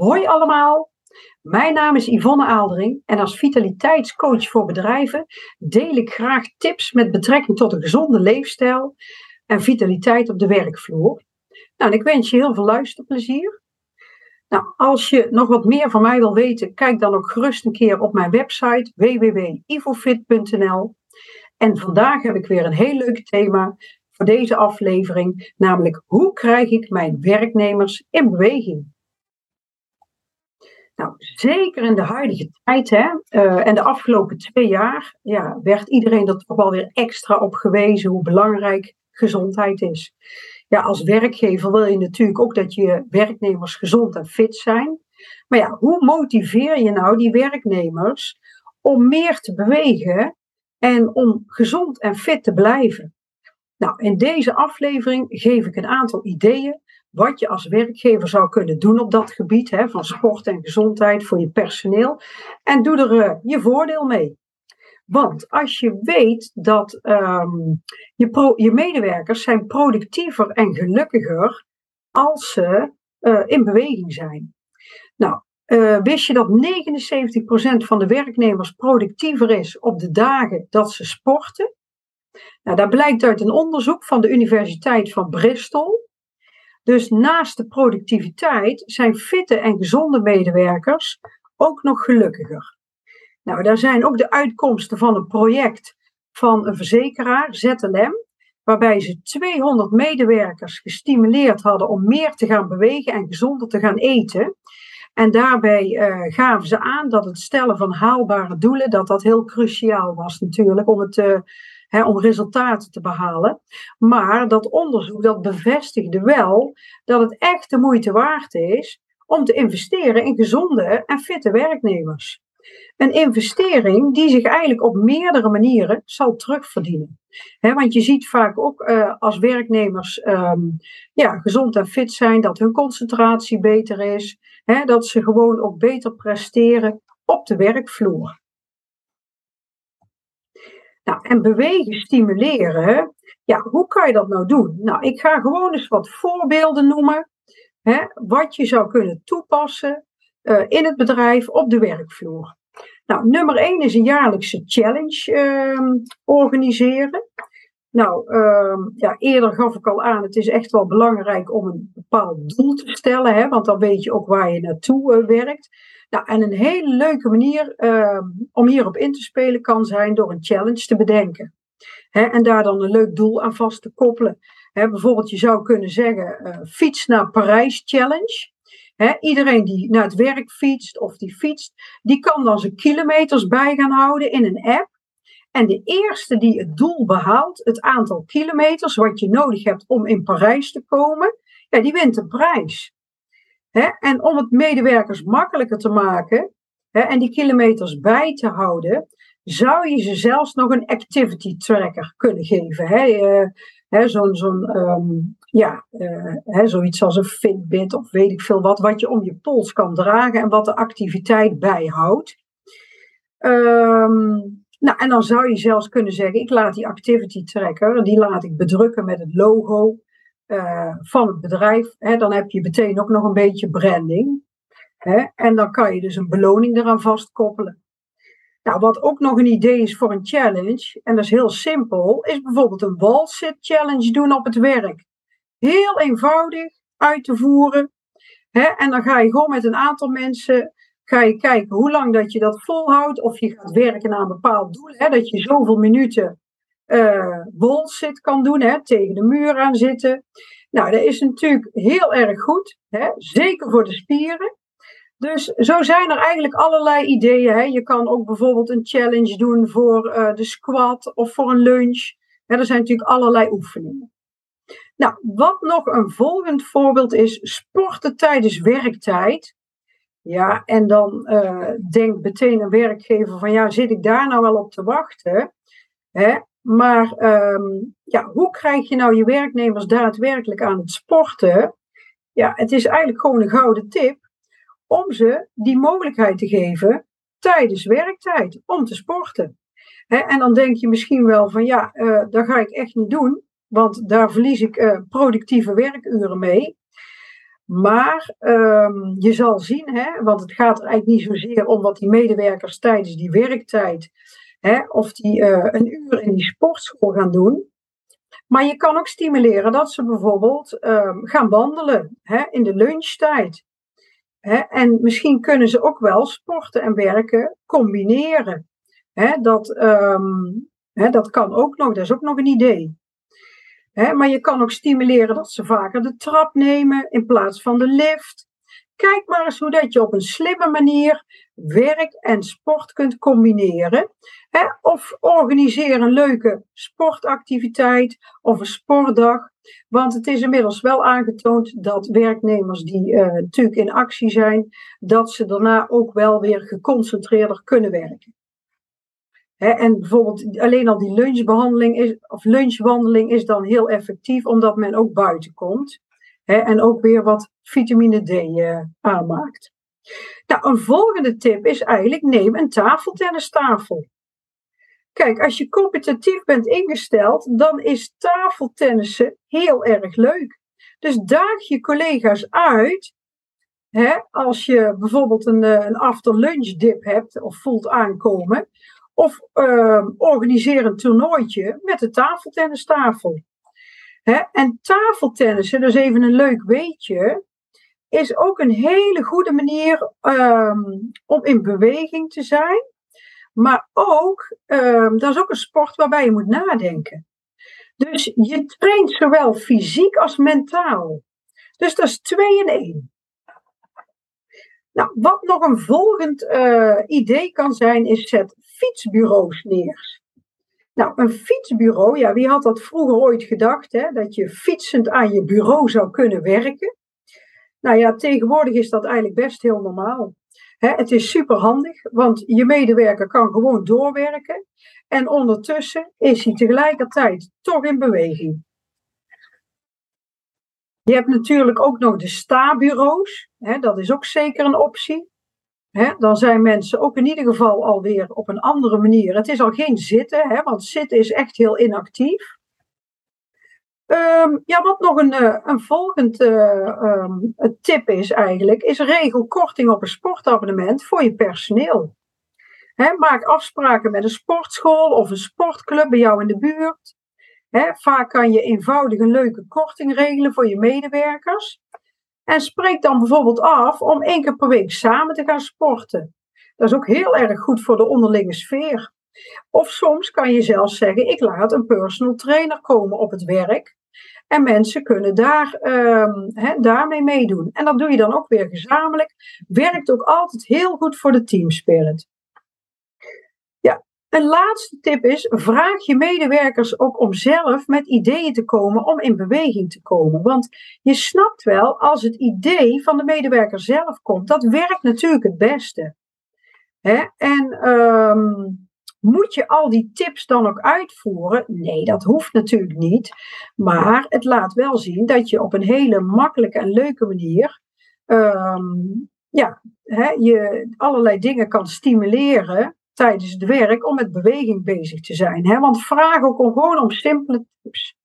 Hoi allemaal, mijn naam is Yvonne Aaldering en als vitaliteitscoach voor bedrijven deel ik graag tips met betrekking tot een gezonde leefstijl en vitaliteit op de werkvloer. Nou, en ik wens je heel veel luisterplezier. Nou, als je nog wat meer van mij wil weten, kijk dan ook gerust een keer op mijn website www.ivofit.nl. En vandaag heb ik weer een heel leuk thema voor deze aflevering, namelijk hoe krijg ik mijn werknemers in beweging? Nou, zeker in de huidige tijd hè, uh, en de afgelopen twee jaar ja, werd iedereen er toch wel weer extra op gewezen hoe belangrijk gezondheid is. Ja, als werkgever wil je natuurlijk ook dat je werknemers gezond en fit zijn. Maar ja, hoe motiveer je nou die werknemers om meer te bewegen en om gezond en fit te blijven? Nou, in deze aflevering geef ik een aantal ideeën wat je als werkgever zou kunnen doen op dat gebied hè, van sport en gezondheid voor je personeel. En doe er uh, je voordeel mee. Want als je weet dat um, je, je medewerkers zijn productiever en gelukkiger als ze uh, in beweging zijn. Nou, uh, wist je dat 79% van de werknemers productiever is op de dagen dat ze sporten? Nou, dat blijkt uit een onderzoek van de Universiteit van Bristol. Dus naast de productiviteit zijn fitte en gezonde medewerkers ook nog gelukkiger. Nou, daar zijn ook de uitkomsten van een project van een verzekeraar, ZLM, waarbij ze 200 medewerkers gestimuleerd hadden om meer te gaan bewegen en gezonder te gaan eten. En daarbij uh, gaven ze aan dat het stellen van haalbare doelen, dat dat heel cruciaal was natuurlijk om het uh, hè, om resultaten te behalen. Maar dat onderzoek dat bevestigde wel dat het echt de moeite waard is om te investeren in gezonde en fitte werknemers. Een investering die zich eigenlijk op meerdere manieren zal terugverdienen. Want je ziet vaak ook uh, als werknemers um, ja, gezond en fit zijn, dat hun concentratie beter is, dat ze gewoon ook beter presteren op de werkvloer. En bewegen stimuleren, ja, hoe kan je dat nou doen? Nou, ik ga gewoon eens wat voorbeelden noemen, hè, wat je zou kunnen toepassen uh, in het bedrijf op de werkvloer. Nou, nummer 1 is een jaarlijkse challenge uh, organiseren. Nou, uh, ja, eerder gaf ik al aan, het is echt wel belangrijk om een bepaald doel te stellen, hè, want dan weet je ook waar je naartoe uh, werkt. Nou, en een hele leuke manier uh, om hierop in te spelen kan zijn door een challenge te bedenken. Hè, en daar dan een leuk doel aan vast te koppelen. Hè, bijvoorbeeld, je zou kunnen zeggen: uh, fiets naar Parijs challenge. Iedereen die naar het werk fietst of die fietst, die kan dan zijn kilometers bij gaan houden in een app. En de eerste die het doel behaalt, het aantal kilometers wat je nodig hebt om in Parijs te komen, ja, die wint de prijs. En om het medewerkers makkelijker te maken en die kilometers bij te houden, zou je ze zelfs nog een activity tracker kunnen geven. Hè? Uh, zo'n, zo'n um, ja, uh, zoiets als een Fitbit of weet ik veel wat, wat je om je pols kan dragen en wat de activiteit bijhoudt. Um, nou, en dan zou je zelfs kunnen zeggen, ik laat die activity tracker, die laat ik bedrukken met het logo uh, van het bedrijf. Hè, dan heb je meteen ook nog een beetje branding. Hè, en dan kan je dus een beloning eraan vastkoppelen. Nou, wat ook nog een idee is voor een challenge, en dat is heel simpel, is bijvoorbeeld een wall-sit challenge doen op het werk. Heel eenvoudig uit te voeren. Hè, en dan ga je gewoon met een aantal mensen ga je kijken hoe lang dat je dat volhoudt. Of je gaat werken aan een bepaald doel. Hè, dat je zoveel minuten uh, zit kan doen, hè, tegen de muur aan zitten. Nou, dat is natuurlijk heel erg goed, hè, zeker voor de spieren. Dus zo zijn er eigenlijk allerlei ideeën. Hè. Je kan ook bijvoorbeeld een challenge doen voor uh, de squat of voor een lunch. Hè, er zijn natuurlijk allerlei oefeningen. Nou, wat nog een volgend voorbeeld is, sporten tijdens werktijd. Ja, en dan uh, denkt meteen een werkgever van ja, zit ik daar nou wel op te wachten? Hè? Maar um, ja, hoe krijg je nou je werknemers daadwerkelijk aan het sporten? Ja, het is eigenlijk gewoon een gouden tip om ze die mogelijkheid te geven tijdens werktijd om te sporten. en dan denk je misschien wel van ja, uh, dat ga ik echt niet doen, want daar verlies ik uh, productieve werkuren mee. Maar ehm, je zal zien, hè, want het gaat er eigenlijk niet zozeer om wat die medewerkers tijdens die werktijd, hè, of die uh, een uur in die sportschool gaan doen. Maar je kan ook stimuleren dat ze bijvoorbeeld um, gaan wandelen hè, in de lunchtijd. Hè, en misschien kunnen ze ook wel sporten en werken combineren. Hè, dat, um, dat kan ook nog, dat is ook nog een idee maar je kan ook stimuleren dat ze vaker de trap nemen in plaats van de lift. Kijk maar eens hoe dat je op een slimme manier werk en sport kunt combineren. of organiseer een leuke sportactiviteit of een sportdag. Want het is inmiddels wel aangetoond dat werknemers die uh, natuurlijk in actie zijn, dat ze daarna ook wel weer geconcentreerder kunnen werken en bijvoorbeeld alleen al die lunchbehandeling is, of lunchwandeling is dan heel effectief, omdat men ook buiten komt. en ook weer wat vitamine D uh, aanmaakt. Nou, een volgende tip is eigenlijk: neem een tafeltennistafel. Kijk, als je competitief bent ingesteld, dan is tafeltennissen heel erg leuk. Dus daag je collega's uit. als je bijvoorbeeld een, eh, een after lunch dip hebt of voelt aankomen, of uh, organiseer een toernooitje met de tafeltennistafel. Hè? En tafeltennissen, dus even een leuk weetje, is ook een hele goede manier um, om in beweging te zijn. Maar ook, um, dat is ook een sport waarbij je moet nadenken. Dus je traint zowel fysiek als mentaal. Dus dat is twee in één. Nou, wat nog een volgend uh, idee kan zijn, is zet fietsbureaus neer. Nou, een fietsbureau, ja, wie had dat vroeger ooit gedacht, hè, dat je fietsend aan je bureau zou kunnen werken? Nou ja, tegenwoordig is dat eigenlijk best heel normaal. Hè, het is super handig, want je medewerker kan gewoon doorwerken en ondertussen is hij tegelijkertijd toch in beweging. Je hebt natuurlijk ook nog de sta-bureaus. Dat is ook zeker een optie. Dan zijn mensen ook in ieder geval alweer op een andere manier. Het is al geen zitten, hè, want zitten is echt heel inactief. Um, ja, wat nog een, uh, een volgend uh, um, tip is eigenlijk, is regel korting op een sportabonnement voor je personeel. Maak afspraken met een sportschool of een sportclub bij jou in de buurt. Vaak kan je eenvoudig een leuke korting regelen voor je medewerkers. En spreek dan bijvoorbeeld af om één keer per week samen te gaan sporten. Dat is ook heel erg goed voor de onderlinge sfeer. Of soms kan je zelfs zeggen: ik laat een personal trainer komen op het werk. En mensen kunnen daar, um, daarmee meedoen. En dat doe je dan ook weer gezamenlijk. Werkt ook altijd heel goed voor de teamspirit. Een laatste tip is: vraag je medewerkers ook om zelf met ideeën te komen om in beweging te komen. Want je snapt wel, als het idee van de medewerker zelf komt, dat werkt natuurlijk het beste. Hè? En um, moet je al die tips dan ook uitvoeren? Nee, dat hoeft natuurlijk niet. Maar het laat wel zien dat je op een hele makkelijke en leuke manier. Um, ja, hè, je allerlei dingen kan stimuleren tijdens het werk om met beweging bezig te zijn. Hè? Want vraag ook gewoon om simpele tips.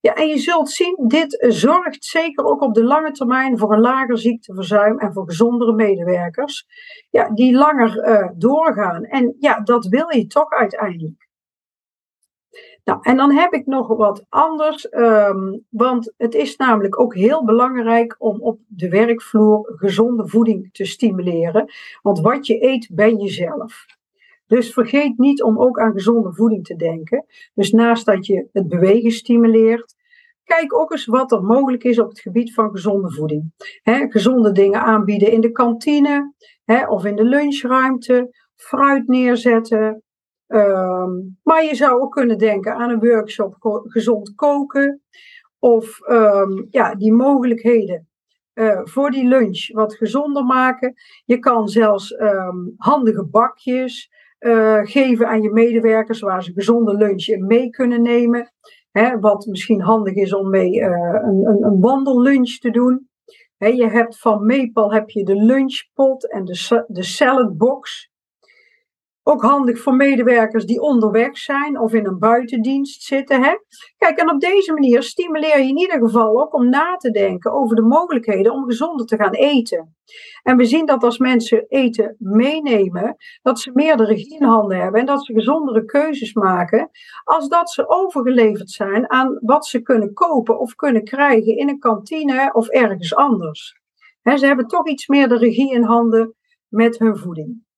Ja, en je zult zien, dit zorgt zeker ook op de lange termijn voor een lager ziekteverzuim en voor gezondere medewerkers, ja, die langer uh, doorgaan. En ja, dat wil je toch uiteindelijk. Nou, en dan heb ik nog wat anders, um, want het is namelijk ook heel belangrijk om op de werkvloer gezonde voeding te stimuleren. Want wat je eet, ben je zelf. Dus vergeet niet om ook aan gezonde voeding te denken. Dus naast dat je het bewegen stimuleert, kijk ook eens wat er mogelijk is op het gebied van gezonde voeding. gezonde dingen aanbieden in de kantine of in de lunchruimte, fruit neerzetten. Ehm, maar je zou ook kunnen denken aan een workshop gezond koken. Of ehm, ja, die mogelijkheden uh, voor die lunch wat gezonder maken. Je kan zelfs um, handige bakjes, uh, geven aan je medewerkers waar ze gezonde lunch in mee kunnen nemen. Wat misschien handig is om mee uh, een, een, een, wandellunch te doen. Je hebt van Maple heb je de lunchpot en de, de saladbox. Ook handig voor medewerkers die onderweg zijn of in een buitendienst zitten. Hè? Kijk, en op deze manier stimuleer je in ieder geval ook om na te denken over de mogelijkheden om gezonder te gaan eten. En we zien dat als mensen eten meenemen, dat ze meer de regie in handen hebben en dat ze gezondere keuzes maken, als dat ze overgeleverd zijn aan wat ze kunnen kopen of kunnen krijgen in een kantine of ergens anders. ze hebben toch iets meer de regie in handen met hun voeding.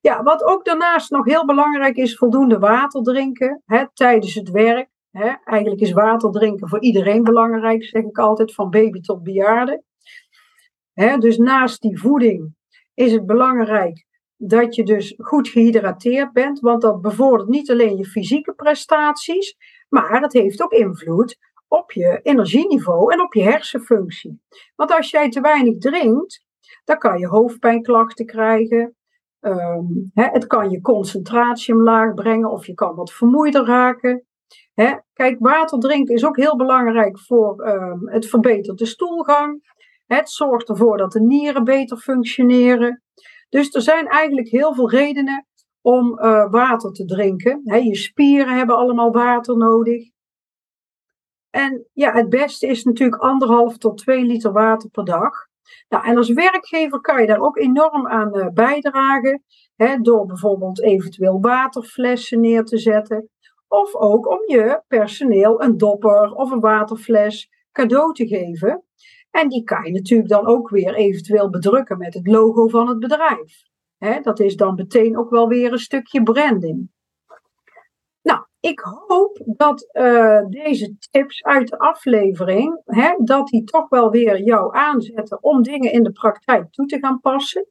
Ja, wat ook daarnaast nog heel belangrijk is, voldoende water drinken hè, tijdens het werk. Hè. Eigenlijk is water drinken voor iedereen belangrijk, zeg ik altijd, van baby tot bejaarde. Hè, dus naast die voeding is het belangrijk dat je dus goed gehydrateerd bent, want dat bevordert niet alleen je fysieke prestaties, maar het heeft ook invloed op je energieniveau en op je hersenfunctie. Want als jij te weinig drinkt, dan kan je hoofdpijnklachten krijgen, Ehm, het kan je concentratie omlaag brengen of je kan wat vermoeider raken. kijk, water drinken is ook heel belangrijk voor um, het verbetert de stoelgang. Het zorgt ervoor dat de nieren beter functioneren. Dus er zijn eigenlijk heel veel redenen om uh, water te drinken. je spieren hebben allemaal water nodig. En ja, het beste is natuurlijk anderhalf tot twee liter water per dag. Nou, en als werkgever kan je daar ook enorm aan uh, bijdragen. Hè, door bijvoorbeeld eventueel waterflessen neer te zetten. Of ook om je personeel een dopper of een waterfles cadeau te geven. En die kan je natuurlijk dan ook weer eventueel bedrukken met het logo van het bedrijf. Hè, dat is dan meteen ook wel weer een stukje branding ik hoop dat uh, deze tips uit de aflevering, hè, dat die toch wel weer jou aanzetten om dingen in de praktijk toe te gaan passen.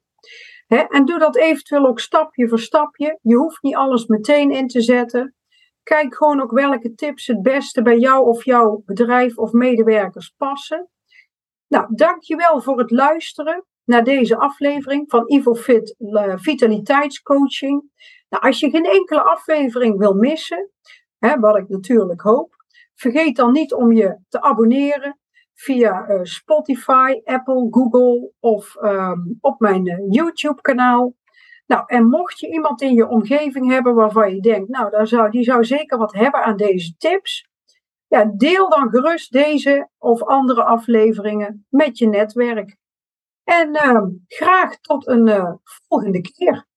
Hè, en doe dat eventueel ook stapje voor stapje. Je hoeft niet alles meteen in te zetten. Kijk gewoon ook welke tips het beste bij jou of jouw bedrijf of medewerkers passen. Nou, dankjewel voor het luisteren naar deze aflevering van IvoFit uh, Vitaliteitscoaching. Nou, als je geen enkele aflevering wil missen, hè, wat ik natuurlijk hoop, vergeet dan niet om je te abonneren via uh, Spotify, Apple, Google of um, op mijn uh, YouTube-kanaal. Nou, en mocht je iemand in je omgeving hebben waarvan je denkt, nou, daar zou, die zou zeker wat hebben aan deze tips, ja, deel dan gerust deze of andere afleveringen met je netwerk. En uh, graag tot een uh, volgende keer.